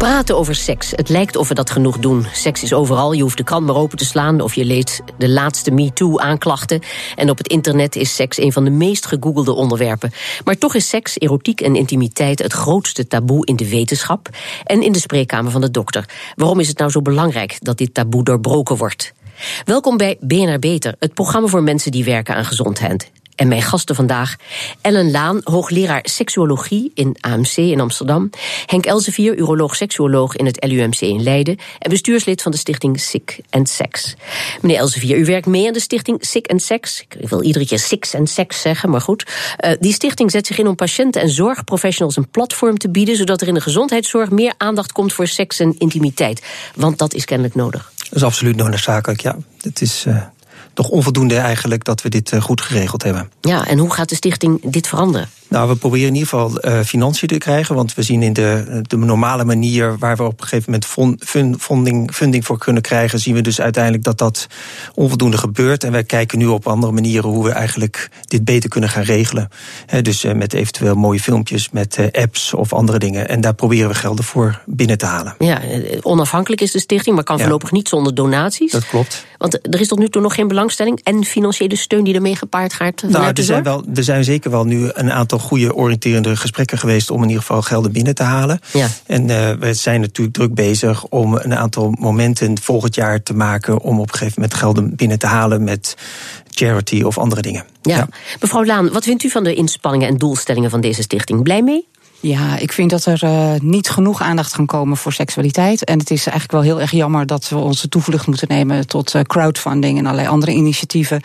Praten over seks. Het lijkt of we dat genoeg doen. Seks is overal. Je hoeft de krant maar open te slaan of je leest de laatste MeToo-aanklachten. En op het internet is seks een van de meest gegoogelde onderwerpen. Maar toch is seks, erotiek en intimiteit het grootste taboe in de wetenschap en in de spreekkamer van de dokter. Waarom is het nou zo belangrijk dat dit taboe doorbroken wordt? Welkom bij BNR Beter, het programma voor mensen die werken aan gezondheid. En mijn gasten vandaag: Ellen Laan, hoogleraar seksuologie in AMC in Amsterdam. Henk Elsevier, uroloog-seksuoloog in het LUMC in Leiden. En bestuurslid van de stichting Sick and Sex. Meneer Elsevier, u werkt mee aan de stichting Sick and Sex. Ik wil iedere keer Six and Sex zeggen, maar goed. Uh, die stichting zet zich in om patiënten en zorgprofessionals een platform te bieden. zodat er in de gezondheidszorg meer aandacht komt voor seks en intimiteit. Want dat is kennelijk nodig. Dat is absoluut noodzakelijk, ja. Het is. Uh toch onvoldoende eigenlijk dat we dit eh, goed geregeld hebben. Ja, en hoe gaat de stichting dit veranderen? Nou, we proberen in ieder geval uh, financiën te krijgen. Want we zien in de, de normale manier waar we op een gegeven moment funding, funding voor kunnen krijgen, zien we dus uiteindelijk dat dat onvoldoende gebeurt. En wij kijken nu op andere manieren hoe we eigenlijk dit beter kunnen gaan regelen. dus uh, met eventueel mooie filmpjes, met uh, apps of andere dingen. En daar proberen we gelden voor binnen te halen. Ja, onafhankelijk is de stichting, maar kan ja. voorlopig niet zonder donaties. Dat klopt. Want er is tot nu toe nog geen belangstelling en financiële steun die ermee gepaard gaat. Nou, er zijn, wel, er zijn zeker wel nu een aantal goede oriënterende gesprekken geweest om in ieder geval gelden binnen te halen. Ja. En uh, we zijn natuurlijk druk bezig om een aantal momenten volgend jaar te maken om op een gegeven moment gelden binnen te halen met charity of andere dingen. Ja. ja. Mevrouw Laan, wat vindt u van de inspanningen en doelstellingen van deze stichting? Blij mee? Ja, ik vind dat er uh, niet genoeg aandacht kan komen voor seksualiteit. En het is eigenlijk wel heel erg jammer dat we onze toevlucht moeten nemen tot uh, crowdfunding en allerlei andere initiatieven.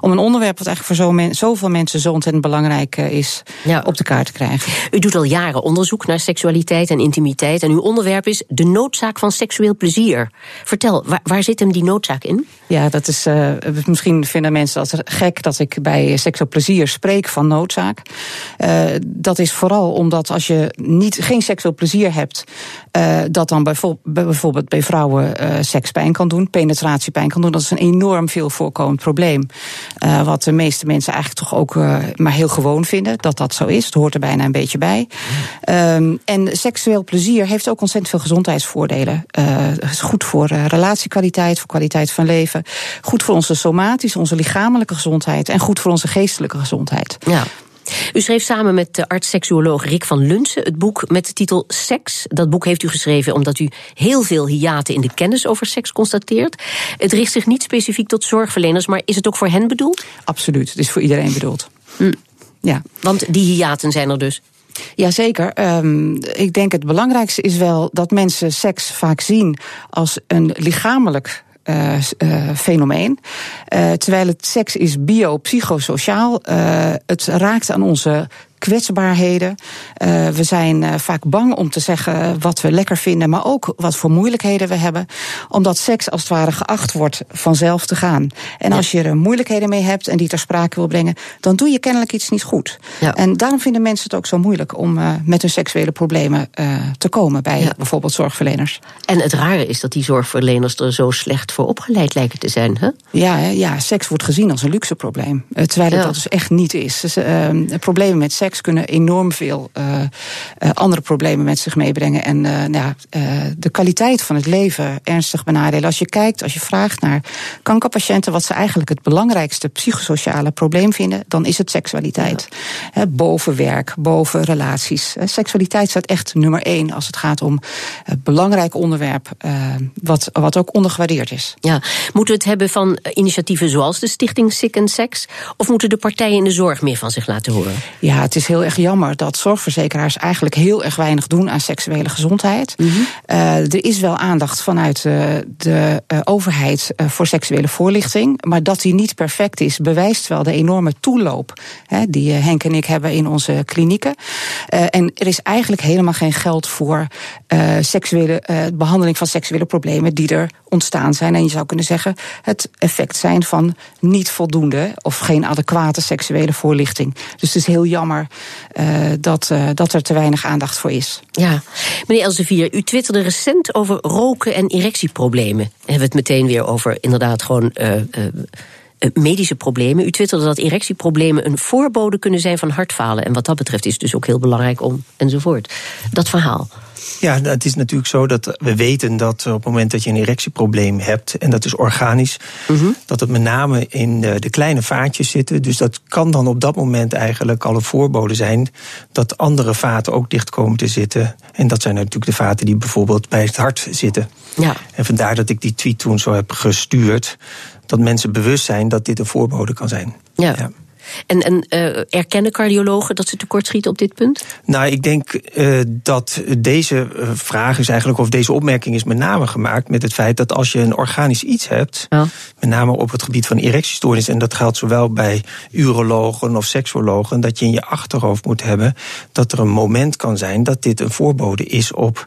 Om een onderwerp wat eigenlijk voor zo men, zoveel mensen zo ontzettend belangrijk uh, is, ja. op de kaart te krijgen. U doet al jaren onderzoek naar seksualiteit en intimiteit. En uw onderwerp is de noodzaak van seksueel plezier. Vertel, waar, waar zit hem die noodzaak in? Ja, dat is. misschien vinden mensen dat gek dat ik bij seksueel plezier spreek van noodzaak. dat is vooral omdat als je niet, geen seksueel plezier hebt, uh, dat dan bijvoorbeeld bij vrouwen uh, sekspijn kan doen, penetratiepijn kan doen. Dat is een enorm veel voorkomend probleem. Uh, wat de meeste mensen eigenlijk toch ook maar heel gewoon vinden dat dat zo is. Het hoort er bijna een beetje bij. Um, en seksueel plezier heeft ook ontzettend veel gezondheidsvoordelen. Is goed voor relatiekwaliteit, voor kwaliteit van leven. Goed voor onze somatische, onze lichamelijke gezondheid. En goed voor onze geestelijke gezondheid. Ja. U schreef samen met de arts-seksuoloog Rick van Lunsen het boek met de titel Seks. Dat boek heeft u geschreven omdat u heel veel hiaten in de kennis over seks constateert. Het richt zich niet specifiek tot zorgverleners, maar is het ook voor hen bedoeld? Absoluut, het is voor iedereen bedoeld. Hm. Ja. Want die hiaten zijn er dus. Jazeker. Um, ik denk het belangrijkste is wel dat mensen seks vaak zien als een lichamelijk uh, uh, fenomeen. Uh, terwijl het seks is biopsychosociaal. het raakt aan onze kwetsbaarheden. Uh, we zijn uh, vaak bang om te zeggen wat we lekker vinden, maar ook wat voor moeilijkheden we hebben. Omdat seks als het ware geacht wordt vanzelf te gaan. En ja. als je er moeilijkheden mee hebt en die ter sprake wil brengen, dan doe je kennelijk iets niet goed. Ja. En daarom vinden mensen het ook zo moeilijk om uh, met hun seksuele problemen te komen bij ja. bijvoorbeeld zorgverleners. En het rare is dat die zorgverleners er zo slecht voor opgeleid lijken te zijn. Hè? Ja, ja, seks wordt gezien als een luxe probleem. terwijl het dat dus echt niet is. Dus, problemen met seks kunnen enorm veel uh, uh, andere problemen met zich meebrengen. En uh, nou, de kwaliteit van het leven ernstig benadelen. Als je kijkt, als je vraagt naar kankerpatiënten wat ze eigenlijk het belangrijkste psychosociale probleem vinden, dan is het seksualiteit. Ja. boven werk, boven relaties. seksualiteit staat echt nummer één als het gaat om het belangrijk onderwerp, wat, wat ook ondergewaardeerd is. Ja, moeten we het hebben van initiatieven zoals de Stichting Sick and Sex? Of moeten de partijen in de zorg meer van zich laten horen? Ja, het is heel erg jammer dat zorgverzekeraars eigenlijk heel erg weinig doen aan seksuele gezondheid. Mm -hmm. uh, er is wel aandacht vanuit uh, de uh, overheid voor seksuele voorlichting. Maar dat die niet perfect is, bewijst wel de enorme toeloop hè, die Henk en ik hebben in onze klinieken. en er is eigenlijk helemaal geen geld voor seksuele behandeling van seksuele problemen die er ontstaan zijn. En je zou kunnen zeggen het effect zijn van niet voldoende of geen adequate seksuele voorlichting. Dus het is heel jammer dat, dat er te weinig aandacht voor is. Ja, meneer Elsevier, u twitterde recent over roken en erectieproblemen. En hebben we het meteen weer over inderdaad gewoon medische problemen. U twitterde dat erectieproblemen een voorbode kunnen zijn van hartfalen. En wat dat betreft is het dus ook heel belangrijk om enzovoort. Dat verhaal. Ja, nou, het is natuurlijk zo dat we weten dat op het moment dat je een erectieprobleem hebt, en dat is organisch, mhm. dat het met name in de, de, kleine vaatjes zitten. Dus dat kan dan op dat moment eigenlijk al een voorbode zijn dat andere vaten ook dicht komen te zitten. En dat zijn natuurlijk de vaten die bijvoorbeeld bij het hart zitten. Ja. En vandaar dat ik die tweet toen zo heb gestuurd dat mensen bewust zijn dat dit een voorbode kan zijn. Ja. En, en uh, erkennen cardiologen dat ze tekortschieten op dit punt? Nou, ik denk uh, dat deze eh, vraag is eigenlijk, of deze opmerking is met name gemaakt met het feit dat als je een organisch iets hebt, ja. met name op het gebied van erectiestoornis, en dat geldt zowel bij urologen of seksuologen, dat je in je achterhoofd moet hebben dat er een moment kan zijn dat dit een voorbode is op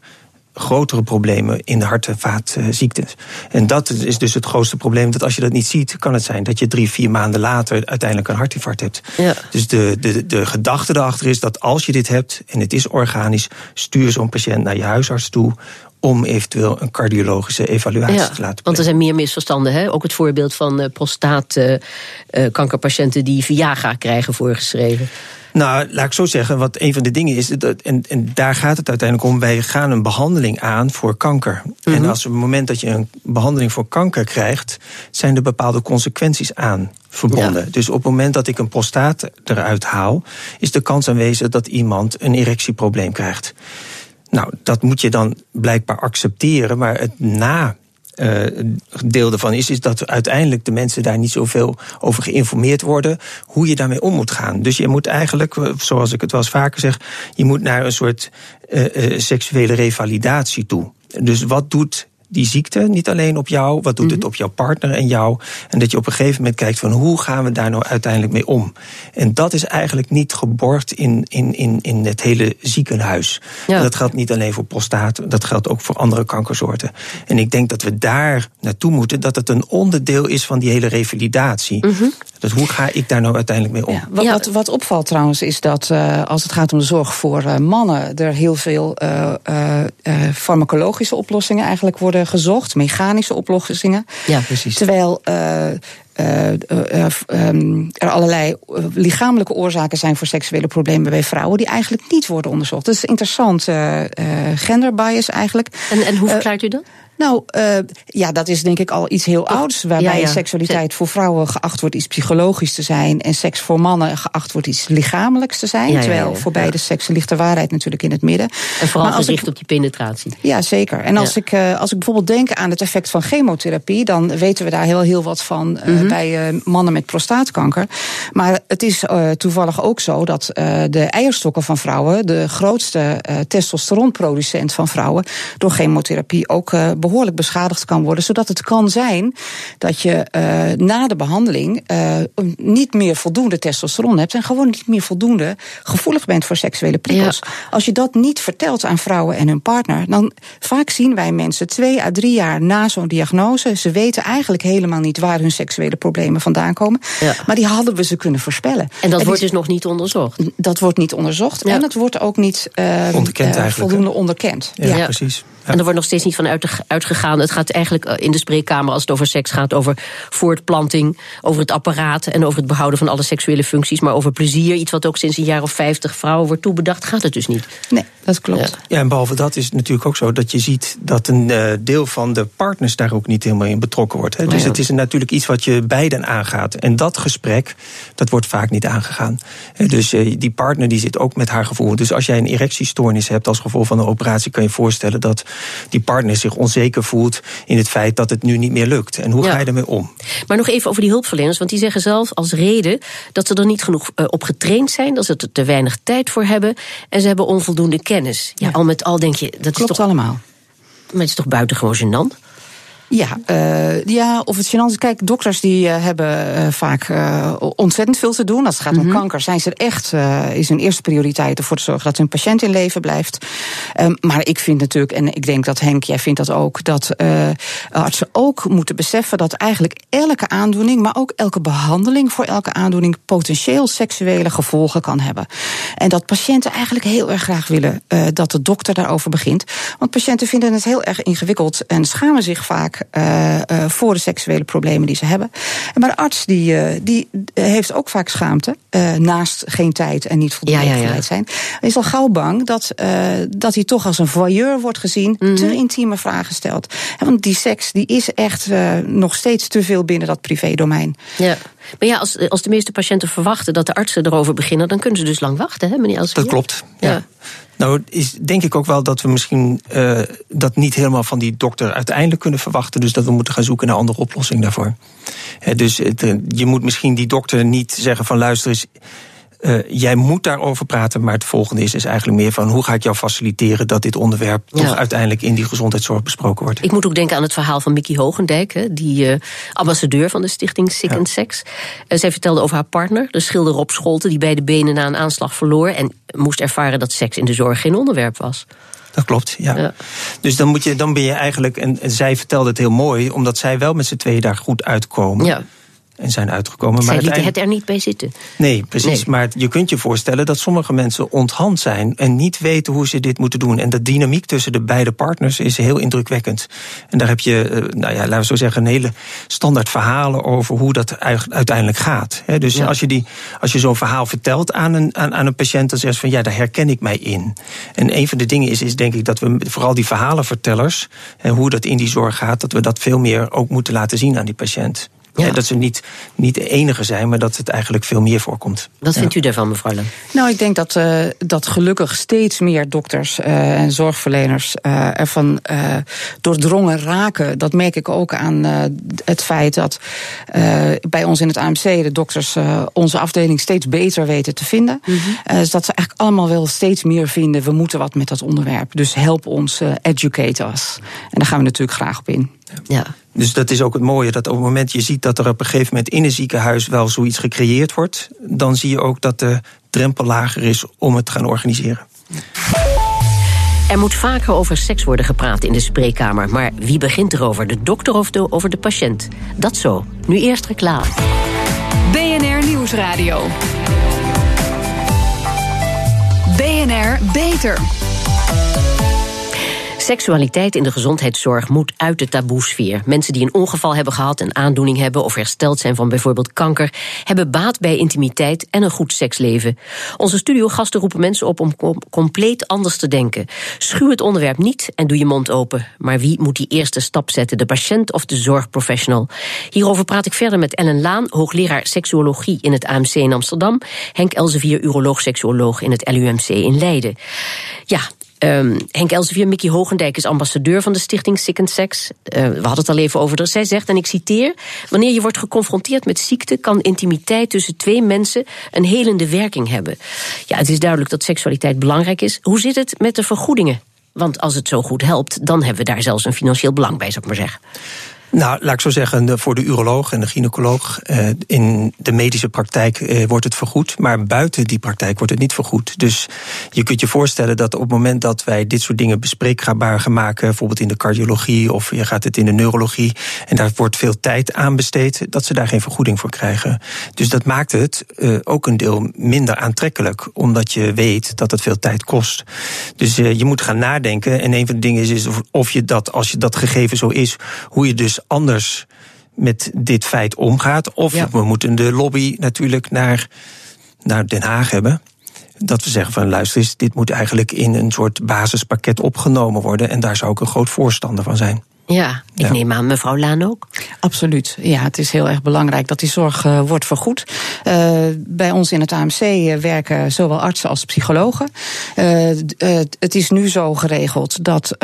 grotere problemen in de hart- en vaatziektes. En dat is dus het grootste probleem. Dat als je dat niet ziet, kan het zijn dat je drie, vier maanden later uiteindelijk een hartinfarct hebt. Ja. Dus de, de, de gedachte erachter is dat als je dit hebt en het is organisch, stuur zo'n patiënt naar je huisarts toe om eventueel een cardiologische evaluatie te laten plegen. Want er zijn meer misverstanden. Hè? Ook het voorbeeld van uh, prostaatkankerpatiënten die Viagra krijgen voorgeschreven. Nou, laat ik zo zeggen, wat een van de dingen is, dat, en, en daar gaat het uiteindelijk om, wij gaan een behandeling aan voor kanker. En mhm. als op het moment dat je een behandeling voor kanker krijgt, zijn er bepaalde consequenties aan verbonden. Dus op het moment dat ik een prostaat eruit haal, is de kans aanwezig dat iemand een erectieprobleem krijgt. Nou, dat moet je dan blijkbaar accepteren, maar het na uh, deel ervan is, is dat uiteindelijk de mensen daar niet zoveel over geïnformeerd worden hoe je daarmee om moet gaan. Dus je moet eigenlijk, eh, zoals ik het wel eens vaker zeg, je moet naar een soort uh, seksuele revalidatie toe. Dus wat doet die ziekte niet alleen op jou, wat doet het mhm. op jouw partner en jou. En dat je op een gegeven moment kijkt van hoe gaan we daar nou uiteindelijk mee om. En dat is eigenlijk niet geborgd in, in, in, in het hele ziekenhuis. Ja. dat geldt niet alleen voor prostaat, dat geldt ook voor andere kankersoorten. En ik denk dat we daar naartoe moeten, dat het een onderdeel is van die hele revalidatie. Mm Dus hoe ga ik daar nou uiteindelijk mee om? Ja, wat, wat, wat, opvalt trouwens is dat uh, als het gaat om de zorg voor uh, mannen, er heel veel uh, farmacologische oplossingen eigenlijk worden gezocht, mechanische oplossingen. Ja, precies. Terwijl uh, uh, um, er allerlei lichamelijke oorzaken zijn voor seksuele problemen bij vrouwen die eigenlijk niet worden onderzocht. Dat is interessant, genderbias eigenlijk. En, en hoe verklaart u dat? Nou, uh, ja, dat is denk ik al iets heel ouds. Waarbij seksualiteit voor vrouwen geacht wordt iets psychologisch te zijn. En seks voor mannen geacht wordt iets lichamelijks te zijn. terwijl voor beide seksen ligt de waarheid natuurlijk in het midden. En vooral maar gericht op die penetratie. Ja, zeker. En als, ik, uh, als ik bijvoorbeeld denk aan het effect van chemotherapie. dan weten we daar heel, heel wat van uh, mm-hmm. bij mannen met prostaatkanker. Maar het is toevallig ook zo dat de eierstokken van vrouwen. de grootste testosteronproducent van vrouwen. door chemotherapie ook behoorlijk beschadigd kan worden. Zodat het kan zijn dat je na de behandeling niet meer voldoende testosteron hebt. En gewoon niet meer voldoende gevoelig bent voor seksuele prikkels. Als je dat niet vertelt aan vrouwen en hun partner, dan vaak zien wij mensen twee à drie jaar na zo'n diagnose. Ze weten eigenlijk helemaal niet waar hun seksuele problemen vandaan komen. Ja. Maar die hadden we ze kunnen voorspellen. En dat wordt dus nog niet onderzocht? Dat wordt niet onderzocht. En het wordt ook niet uh, voldoende onderkend. Ja, precies. En er wordt nog steeds niet van uitgegaan. Het gaat eigenlijk eh, in de spreekkamer, als het over seks gaat, over voortplanting, over het apparaat en over het behouden van alle seksuele functies. Maar over plezier, iets wat ook sinds een jaar of vijftig vrouwen wordt toebedacht, gaat het dus niet. Nee, dat klopt. Ja, en behalve dat is het natuurlijk ook zo dat je ziet dat een uh, deel van de partners daar ook niet helemaal in betrokken wordt. Hè. Dus het is natuurlijk iets wat je beiden aangaat. En dat gesprek, dat wordt vaak niet aangegaan. Dus uh, die partner die zit ook met haar gevoel. Dus als jij een erectiestoornis hebt als gevolg van een operatie, kan je voorstellen dat die partner zich onzeker voelt in het feit dat het nu niet meer lukt. En hoe ga je ermee om? Maar nog even over die hulpverleners, want die zeggen zelf als reden dat ze er niet genoeg uh, op getraind zijn, dat ze er te weinig tijd voor hebben en ze hebben onvoldoende kennis. Ja, al met al denk je, dat Klopt is toch allemaal. Maar het is toch buitengewoon gênant? Ja, uh, ja of het gênant is. Kijk, dokters die uh, hebben uh, vaak ontzettend veel te doen. Als het gaat mm -hmm. om kanker, zijn ze er echt, is hun eerste prioriteit ervoor te zorgen dat hun patiënt in leven blijft. Um, maar ik vind natuurlijk, en ik denk dat Henk, jij vindt dat ook, dat artsen ook moeten beseffen dat eigenlijk elke aandoening, maar ook elke behandeling voor elke aandoening potentieel seksuele gevolgen kan hebben. En dat patiënten eigenlijk heel erg graag willen dat de dokter daarover begint. Want patiënten vinden het heel erg ingewikkeld en schamen zich vaak uh, uh, voor de seksuele problemen die ze hebben. Maar de arts die, uh, die heeft ook vaak schaamte, naast geen tijd en niet voldoende ja, ja, ja. zijn. Hij is al gauw bang dat, dat hij toch als een voyeur wordt gezien, mm -hmm. te intieme vragen stelt. want die seks die is echt nog steeds te veel binnen dat privédomein. Ja. Maar ja, als, als de meeste patiënten verwachten dat de artsen erover beginnen, dan kunnen ze dus lang wachten, hè, meneer Elsevier? Dat klopt. ja. ja. Nou, is denk ik ook wel dat we misschien uh, dat niet helemaal van die dokter uiteindelijk kunnen verwachten. Dus dat we moeten gaan zoeken naar andere oplossing daarvoor. Dus eh, je moet misschien die dokter niet zeggen van luister eens. Uh, jij moet daarover praten, maar het volgende is, is eigenlijk meer van hoe ga ik jou faciliteren dat dit onderwerp ja. toch uiteindelijk in die gezondheidszorg besproken wordt. Ik moet ook denken aan het verhaal van Mickey Hogendijk, hè, die uh, ambassadeur van de stichting Sick ja. and Sex. Uh, zij vertelde over haar partner, de schilder Rob Scholte, die beide benen na een aanslag verloor en moest ervaren dat seks in de zorg geen onderwerp was. Dat klopt, ja. ja. Dus dan, moet je, dan ben je eigenlijk, en, en zij vertelde het heel mooi, omdat zij wel met z'n tweeën daar goed uitkomen. Ja en zijn uitgekomen. Zij maar lieten het er niet bij zitten. Nee, precies. Nee. Maar je kunt je voorstellen dat sommige mensen onthand zijn en niet weten hoe ze dit moeten doen. En de dynamiek tussen de beide partners is heel indrukwekkend. En daar heb je, nou ja, laten we zo zeggen, een hele standaard verhalen over hoe dat uiteindelijk gaat. Dus ja. als je, die, als je zo'n verhaal vertelt aan een, aan, aan een patiënt, dan zegt ze van ja, daar herken ik mij in. En een van de dingen is, is denk ik dat we vooral die verhalenvertellers, hoe dat in die zorg gaat, dat we dat veel meer ook moeten laten zien aan die patiënt. Ja. Dat ze niet, niet de enige zijn, maar dat het eigenlijk veel meer voorkomt. Wat vindt u daarvan, mevrouw Lang? Nou, ik denk dat, uh, dat gelukkig steeds meer dokters uh, en zorgverleners uh, ervan doordrongen raken. Dat merk ik ook aan het feit dat bij ons in het AMC de dokters onze afdeling steeds beter weten te vinden. Mm -hmm. dus dat ze eigenlijk allemaal wel steeds meer vinden, we moeten wat met dat onderwerp. Dus help ons, educate us. En daar gaan we natuurlijk graag op in. Ja. Dus dat is ook het mooie, dat op het moment je ziet dat er op een gegeven moment in een ziekenhuis wel zoiets gecreëerd wordt, dan zie je ook dat de drempel lager is om het te gaan organiseren. Er moet vaker over seks worden gepraat in de spreekkamer. Maar wie begint erover? De dokter of de, over de patiënt? Dat zo. Nu eerst reclame. BNR Nieuwsradio. BNR Beter. Seksualiteit in de gezondheidszorg moet uit de taboesfeer. Mensen die een ongeval hebben gehad, een aandoening hebben of hersteld zijn van bijvoorbeeld kanker, hebben baat bij intimiteit en een goed seksleven. Onze studiogasten roepen mensen op om com compleet anders te denken. Schuw het onderwerp niet en doe je mond open. Maar wie moet die eerste stap zetten, de patiënt of de zorgprofessional? Hierover praat ik verder met Ellen Laan, hoogleraar seksuologie in het AMC in Amsterdam, Henk Elsevier, uroloog-seksuoloog in het LUMC in Leiden. Ja, Um, Henk Elsevier, Mickey Hogendijk is ambassadeur van de stichting Sick and Sex. Uh, we hadden het al even over. Zij zegt, en ik citeer... Wanneer je wordt geconfronteerd met ziekte... kan intimiteit tussen twee mensen een helende werking hebben. Ja, het is duidelijk dat seksualiteit belangrijk is. Hoe zit het met de vergoedingen? Want als het zo goed helpt, dan hebben we daar zelfs een financieel belang bij, zou ik maar zeggen. Nou, laat ik zo zeggen, voor de uroloog en de gynaecoloog eh, in de medische praktijk eh, wordt het vergoed, maar buiten die praktijk wordt het niet vergoed. Dus je kunt je voorstellen dat op het moment dat wij dit soort dingen bespreekbaar gaan maken, bijvoorbeeld in de cardiologie of je gaat het in de neurologie, en daar wordt veel tijd aan besteed, dat ze daar geen vergoeding voor krijgen. Dus dat maakt het uh, ook een deel minder aantrekkelijk, omdat je weet dat het veel tijd kost. Dus je moet gaan nadenken. En een van de dingen is of je dat, als je dat gegeven zo is, hoe je dus anders met dit feit omgaat. Of ja. we moeten de lobby natuurlijk naar, naar Den Haag hebben. Dat we zeggen van luister eens, dit moet eigenlijk in een soort basispakket opgenomen worden. En daar zou ik een groot voorstander van zijn. Ja, ik ja. neem aan mevrouw Laan ook. Absoluut. Ja, het is heel erg belangrijk dat die zorg uh, wordt vergoed. Uh, bij ons in het AMC werken zowel artsen als psychologen. Uh, het is nu zo geregeld dat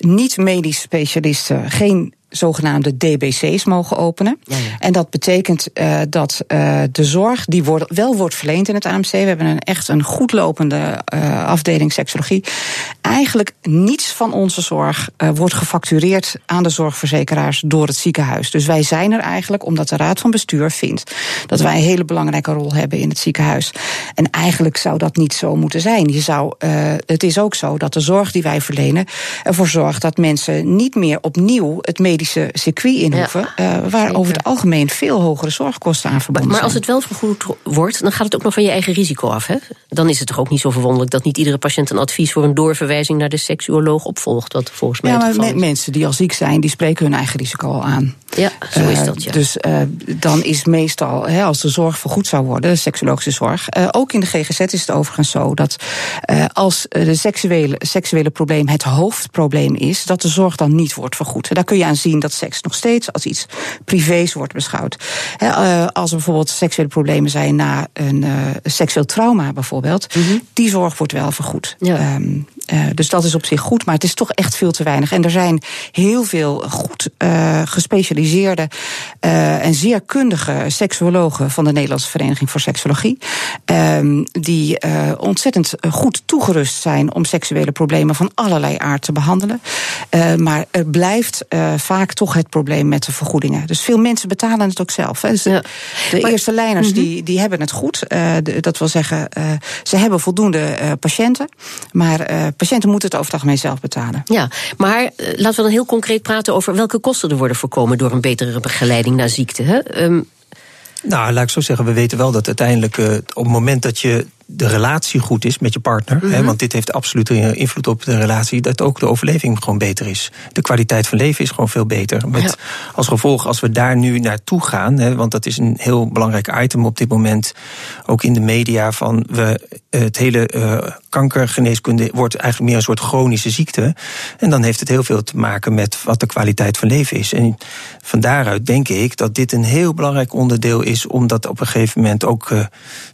niet-medisch specialisten geen zogenaamde DBC's mogen openen. Ja, ja. En dat betekent uh, dat uh, de zorg die wordt, wel wordt verleend in het AMC. We hebben een echt een goed lopende uh, afdeling seksologie. Eigenlijk niets van onze zorg wordt gefactureerd aan de zorgverzekeraars door het ziekenhuis. Dus wij zijn er eigenlijk omdat de Raad van Bestuur vindt dat wij een hele belangrijke rol hebben in het ziekenhuis. En eigenlijk zou dat niet zo moeten zijn. Je zou, het is ook zo dat de zorg die wij verlenen ervoor zorgt dat mensen niet meer opnieuw het medische circuit in hoeven. Ja, uh, waar over het algemeen veel hogere zorgkosten aan verbonden maar, maar als het wel vergoed wordt, dan gaat het ook nog van je eigen risico af. Hè? Dan is het toch ook niet zo verwonderlijk dat niet iedere patiënt een advies voor een doorverwijzing naar de seksuoloog opvolgt. Wat volgens mij. Ja, maar mensen die al ziek zijn, die spreken hun eigen risico al aan. Ja, zo is dat. Ja. dus uh, dan is meestal, hè, als de zorg vergoed zou worden, de seksuologische zorg. Uh, ook in de GGZ is het overigens zo dat als de seksuele, seksuele probleem het hoofdprobleem is, dat de zorg dan niet wordt vergoed. Daar kun je aan zien dat seks nog steeds als iets privés wordt beschouwd. Als er bijvoorbeeld seksuele problemen zijn na een seksueel trauma bijvoorbeeld, mm -hmm. die zorg wordt wel vergoed. Ja. Um, uh, dus dat is op zich goed, maar het is toch echt veel te weinig. En er zijn heel veel goed uh, gespecialiseerde uh, en zeer kundige seksuologen van de Nederlandse Vereniging voor Seksologie. Um, die ontzettend goed toegerust zijn om seksuele problemen van allerlei aard te behandelen. maar er blijft vaak toch het probleem met de vergoedingen. Dus veel mensen betalen het ook zelf. Hè. Dus de, ja. de maar, eerste lijners -hmm. die, die hebben het goed. De, dat wil zeggen, ze hebben voldoende patiënten. Maar patiënten moeten het over het algemeen zelf betalen. Ja, maar uh, laten we dan heel concreet praten over welke kosten er worden voorkomen door een betere begeleiding naar ziekte. Hè? Um... Nou, laat ik zo zeggen, we weten wel dat uiteindelijk uh, op het moment dat je de relatie goed is met je partner. Mm -hmm. hè, want dit heeft absoluut invloed op de relatie. Dat ook de overleving gewoon beter is. De kwaliteit van leven is gewoon veel beter. Met ja. als gevolg, als we daar nu naartoe gaan. Hè, want dat is een heel belangrijk item op dit moment. Ook in de media. Van we, het hele uh, kankergeneeskunde wordt eigenlijk meer een soort chronische ziekte. En dan heeft het heel veel te maken met wat de kwaliteit van leven is. En van daaruit denk ik dat dit een heel belangrijk onderdeel is. om dat op een gegeven moment ook uh,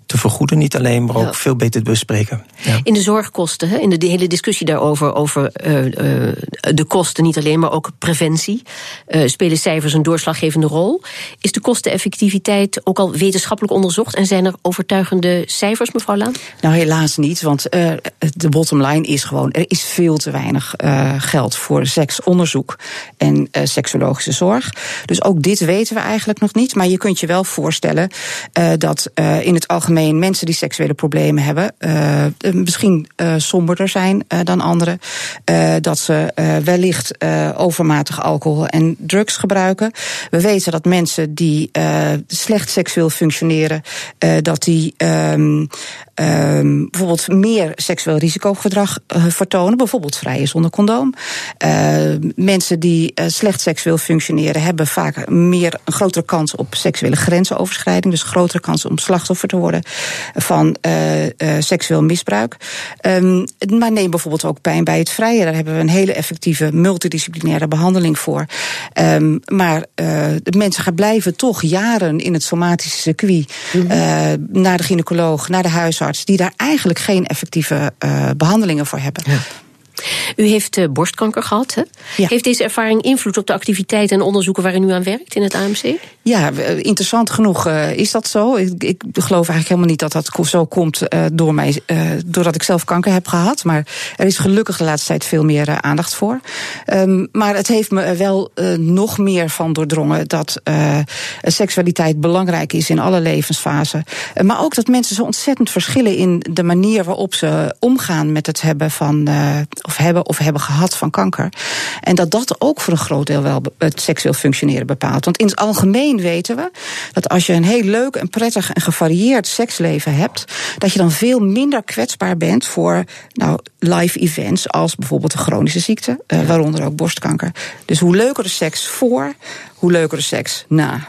te vergoeden. Niet alleen, maar ook ja. veel beter te bespreken. Ja. In de zorgkosten, hè, in de, de, hele discussie daarover, over uh, uh, de kosten niet alleen, maar ook preventie, uh, spelen cijfers een doorslaggevende rol. Is de kosteneffectiviteit ook al wetenschappelijk onderzocht en zijn er overtuigende cijfers, mevrouw Laan? Nou, helaas niet, want de bottom line is gewoon: er is veel te weinig geld voor seksonderzoek en seksologische zorg. Dus ook dit weten we eigenlijk nog niet, maar je kunt je wel voorstellen dat in het algemeen mensen die seksuele problemen hebben, uh, misschien uh, somberder zijn dan anderen. dat ze wellicht overmatig alcohol en drugs gebruiken. We weten dat mensen die slecht seksueel functioneren, dat die um, um, bijvoorbeeld meer seksueel risicogedrag uh, vertonen, bijvoorbeeld vrijen zonder condoom. Uh, mensen die uh, slecht seksueel functioneren, hebben vaak meer een grotere kans op seksuele grensoverschrijding, dus grotere kans om slachtoffer te worden van seksueel misbruik. Um, maar neem bijvoorbeeld ook pijn bij het vrije. Daar hebben we een hele effectieve multidisciplinaire behandeling voor. Um, maar de mensen gaan blijven toch jaren in het somatische circuit, mm -hmm. naar de gynaecoloog, naar de huisarts die daar eigenlijk geen effectieve uh, behandelingen voor hebben. U heeft uh, borstkanker gehad. Hè? Ja. Heeft deze ervaring invloed op de activiteiten en onderzoeken waar u nu aan werkt in het AMC? Ja, interessant genoeg uh, is dat zo. Ik, ik, geloof eigenlijk helemaal niet dat dat zo komt door mij, doordat ik zelf kanker heb gehad. Maar er is gelukkig de laatste tijd veel meer aandacht voor. Um, maar het heeft me er wel nog meer van doordrongen dat seksualiteit belangrijk is in alle levensfasen. maar ook dat mensen zo ontzettend verschillen in de manier waarop ze omgaan met het hebben van of hebben of hebben gehad van kanker. En dat dat ook voor een groot deel wel het seksueel functioneren bepaalt. Want in het algemeen weten we dat als je een heel leuk en prettig en gevarieerd seksleven hebt, dat je dan veel minder kwetsbaar bent voor nou, live events als bijvoorbeeld een chronische ziekte, uh, waaronder ook borstkanker. Dus hoe leuker de seks voor, hoe leuker de seks na.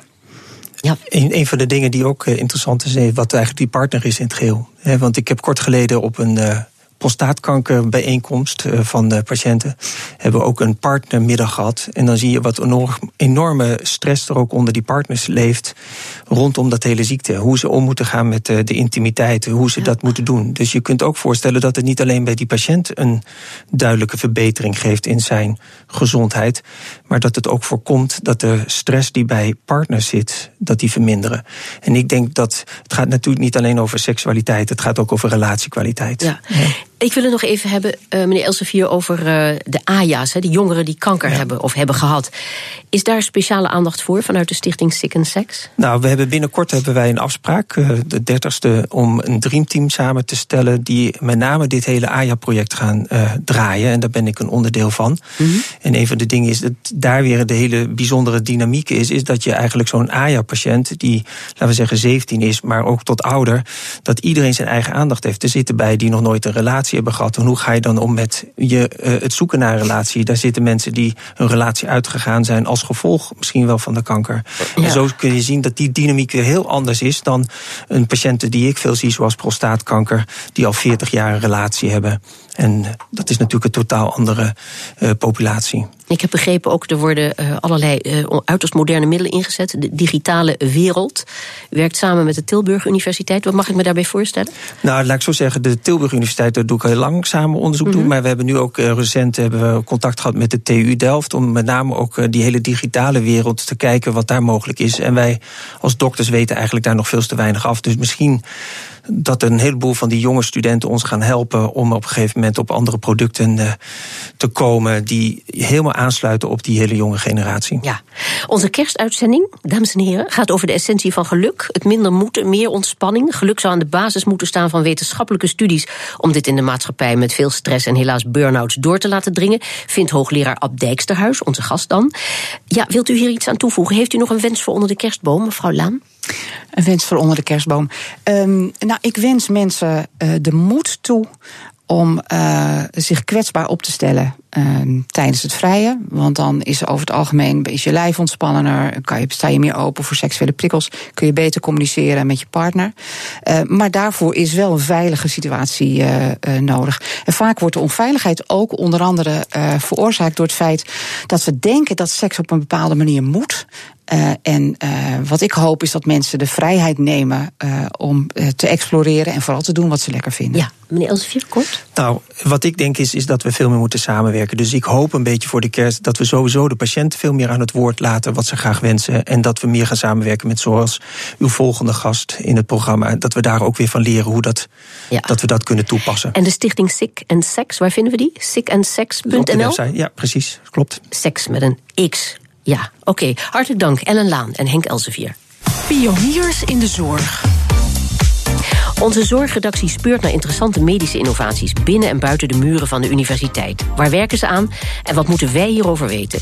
Ja. Een, een van de dingen die ook uh, interessant is, wat eigenlijk die partner is in het geheel. He, want ik heb kort geleden op een uh, prostaatkankerbijeenkomst van de patiënten hebben we ook een partnermiddag gehad. En dan zie je wat enorme stress er ook onder die partners leeft rondom dat hele ziekte. Hoe ze om moeten gaan met de intimiteit, hoe ze dat moeten doen. Dus je kunt ook voorstellen dat het niet alleen bij die patiënt een duidelijke verbetering geeft in zijn gezondheid, maar dat het ook voorkomt dat de stress die bij partners zit, dat die verminderen. En ik denk dat het gaat natuurlijk niet alleen over seksualiteit, het gaat ook over relatiekwaliteit. Ja. Ik wil het nog even hebben, uh, meneer Elsevier, over uh, de AJA's, de jongeren die kanker hebben of hebben gehad. Is daar speciale aandacht voor vanuit de stichting Sick and Sex? Nou, we hebben binnenkort hebben wij een afspraak, uh, de dertigste, om een dreamteam samen te stellen die met name dit hele AJA-project gaan draaien. En daar ben ik een onderdeel van. Mm -hmm. En een van de dingen is dat daar weer de hele bijzondere dynamiek is, is dat je eigenlijk zo'n AJA-patiënt die, laten we zeggen, 17 is, maar ook tot ouder, dat iedereen zijn eigen aandacht heeft. Er zitten bij die nog nooit een relatie hebben gehad. En hoe ga je dan om met je, uh, het zoeken naar een relatie? Daar zitten mensen die hun relatie uitgegaan zijn als gevolg misschien wel van de kanker. Ja. En zo kun je zien dat die dynamiek weer heel anders is dan een patiënten die ik veel zie, zoals prostaatkanker, die al 40 jaar een relatie hebben. En dat is natuurlijk een totaal andere uh, populatie. Ik heb begrepen ook, er worden uh, allerlei uh, uiterst moderne middelen ingezet. De digitale wereld. U werkt samen met de Tilburg Universiteit. Wat mag ik me daarbij voorstellen? Nou, laat ik zo zeggen, de Tilburg Universiteit, daar doe ik heel lang samen onderzoek mm -hmm. doen. Maar we hebben nu ook recent hebben we contact gehad met de TU Delft. Om met name ook die hele digitale wereld te kijken wat daar mogelijk is. En wij als dokters weten eigenlijk daar nog veel te weinig af. Dus misschien dat een heleboel van die jonge studenten ons gaan helpen om op een gegeven moment op andere producten uh, te komen die helemaal aansluiten op die hele jonge generatie. Ja, onze kerstuitzending, dames en heren, gaat over de essentie van geluk. Het minder moeten, meer ontspanning. Geluk zou aan de basis moeten staan van wetenschappelijke studies om dit in de maatschappij met veel stress en helaas burn-outs door te laten dringen, vindt hoogleraar Ab Dijksterhuis, onze gast dan. Ja, wilt u hier iets aan toevoegen? Heeft u nog een wens voor onder de kerstboom, mevrouw Laan? Een wens voor onder de kerstboom. Um, nou, ik wens mensen uh, de moed toe om uh, zich kwetsbaar op te stellen uh, tijdens het vrije. Want dan is over het algemeen is je lijf ontspannender, kan je, sta je meer open voor seksuele prikkels, kun je beter communiceren met je partner. Uh, maar daarvoor is wel een veilige situatie nodig. En vaak wordt de onveiligheid ook onder andere veroorzaakt door het feit dat we denken dat seks op een bepaalde manier moet. Uh, en uh, wat ik hoop is dat mensen de vrijheid nemen uh, om te exploreren en vooral te doen wat ze lekker vinden. Ja, meneer Elsevier, kort. Nou, wat ik denk is, is dat we veel meer moeten samenwerken. Dus ik hoop een beetje voor de kerst dat we sowieso de patiënt veel meer aan het woord laten wat ze graag wensen. En dat we meer gaan samenwerken met zoals uw volgende gast in het programma. Dat we daar ook weer van leren hoe dat, ja. dat we dat kunnen toepassen. En de stichting Sick and Sex, waar vinden we die? Sickandsex.nl? Ja, precies, klopt. Seks met een X. Ja, oké. Okay. Hartelijk dank Ellen Laan en Henk Elsevier. Pioniers in de zorg. Onze zorgredactie speurt naar interessante medische innovaties... binnen en buiten de muren van de universiteit. Waar werken ze aan en wat moeten wij hierover weten?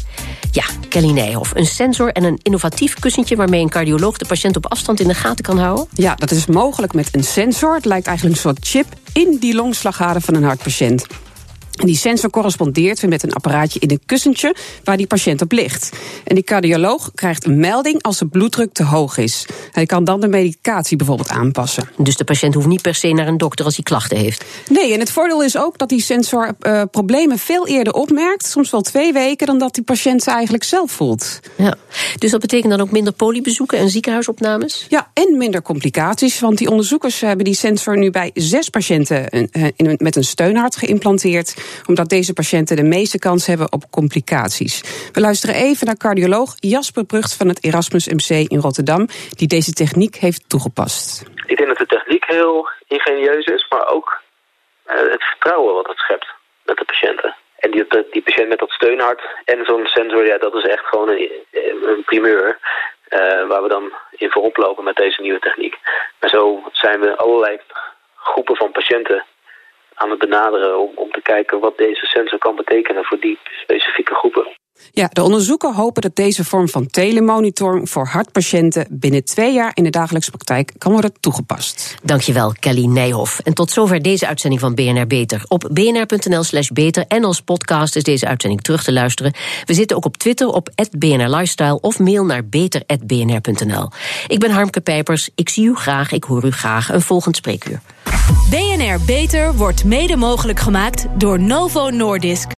Ja, Kelly Nijhoff, een sensor en een innovatief kussentje... waarmee een cardioloog de patiënt op afstand in de gaten kan houden? Ja, dat is mogelijk met een sensor. Het lijkt eigenlijk een soort chip in die longslagader van een hartpatiënt. Die sensor correspondeert weer met een apparaatje in een kussentje waar die patiënt op ligt. En die cardioloog krijgt een melding als de bloeddruk te hoog is. Hij kan dan de medicatie bijvoorbeeld aanpassen. Dus de patiënt hoeft niet per se naar een dokter als hij klachten heeft? Nee, en het voordeel is ook dat die sensor uh, problemen veel eerder opmerkt, soms wel twee weken, dan dat die patiënt ze eigenlijk zelf voelt. Ja. Dus dat betekent dan ook minder polybezoeken en ziekenhuisopnames? Ja, en minder complicaties, want die onderzoekers hebben die sensor nu bij zes patiënten met een steunhart geïmplanteerd omdat deze patiënten de meeste kans hebben op complicaties. We luisteren even naar cardioloog Jasper Prucht van het Erasmus MC in Rotterdam, die deze techniek heeft toegepast. Ik denk dat de techniek heel ingenieus is, maar ook uh, het vertrouwen wat het schept met de patiënten. En die, die patiënt met dat steunhart en zo'n sensor, ja, dat is echt gewoon een, een primeur. Uh, waar we dan in voorop lopen met deze nieuwe techniek. En zo zijn we allerlei groepen van patiënten aan het benaderen om, om te kijken wat deze sensor kan betekenen voor die specifieke groepen. Ja, de onderzoekers hopen dat deze vorm van telemonitoring voor hartpatiënten binnen twee jaar in de dagelijkse praktijk kan worden toegepast. Dankjewel, Kelly Nijhoff. En tot zover deze uitzending van BNR Beter. Op bnr.nl/slash beter en als podcast is deze uitzending terug te luisteren. We zitten ook op Twitter op BNR Lifestyle of mail naar beter.bnr.nl. Ik ben Harmke Pijpers. Ik zie u graag, ik hoor u graag. Een volgend spreekuur. BNR Beter wordt mede mogelijk gemaakt door Novo Nordisk.